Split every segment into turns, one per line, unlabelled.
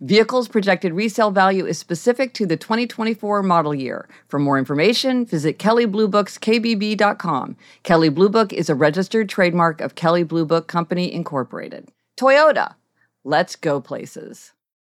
Vehicles projected resale value is specific to the 2024 model year. For more information, visit Kelley Blue Book's KBB.com. Kelley Blue Book is a registered trademark of Kelley Blue Book Company, Incorporated. Toyota, let's go places.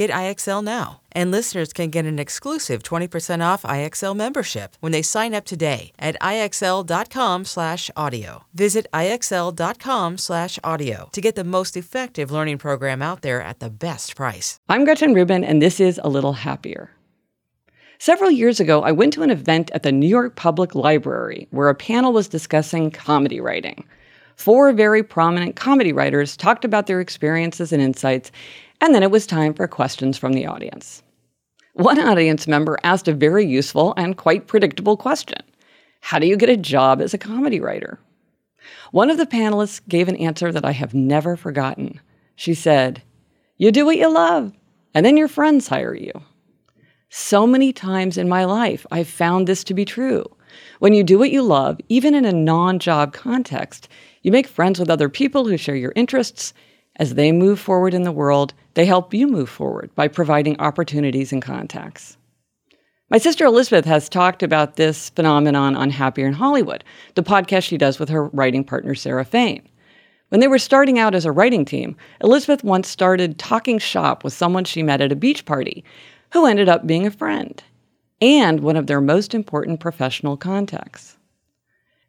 Get IXL now. And listeners can get an exclusive 20% off IXL membership when they sign up today at IXL.com/audio. Visit IXL.com/audio to get the most effective learning program out there at the best price.
I'm Gretchen Rubin and this is A Little Happier. Several years ago, I went to an event at the New York Public Library where a panel was discussing comedy writing. Four very prominent comedy writers talked about their experiences and insights, and then it was time for questions from the audience. One audience member asked a very useful and quite predictable question How do you get a job as a comedy writer? One of the panelists gave an answer that I have never forgotten. She said, You do what you love, and then your friends hire you. So many times in my life, I've found this to be true. When you do what you love, even in a non job context, you make friends with other people who share your interests. As they move forward in the world, they help you move forward by providing opportunities and contacts. My sister Elizabeth has talked about this phenomenon on Happier in Hollywood, the podcast she does with her writing partner Sarah Fain. When they were starting out as a writing team, Elizabeth once started talking shop with someone she met at a beach party who ended up being a friend and one of their most important professional contacts.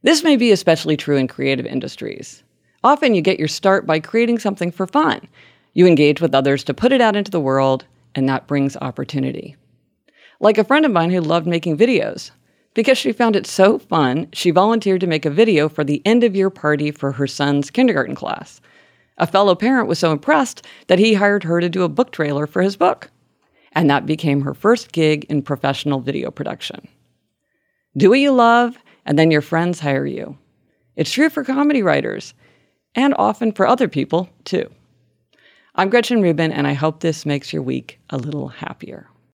This may be especially true in creative industries. Often you get your start by creating something for fun. You engage with others to put it out into the world, and that brings opportunity. Like a friend of mine who loved making videos. Because she found it so fun, she volunteered to make a video for the end of year party for her son's kindergarten class. A fellow parent was so impressed that he hired her to do a book trailer for his book. And that became her first gig in professional video production. Do what you love, and then your friends hire you. It's true for comedy writers and often for other people, too. I'm Gretchen Rubin, and I hope this makes your week a little happier.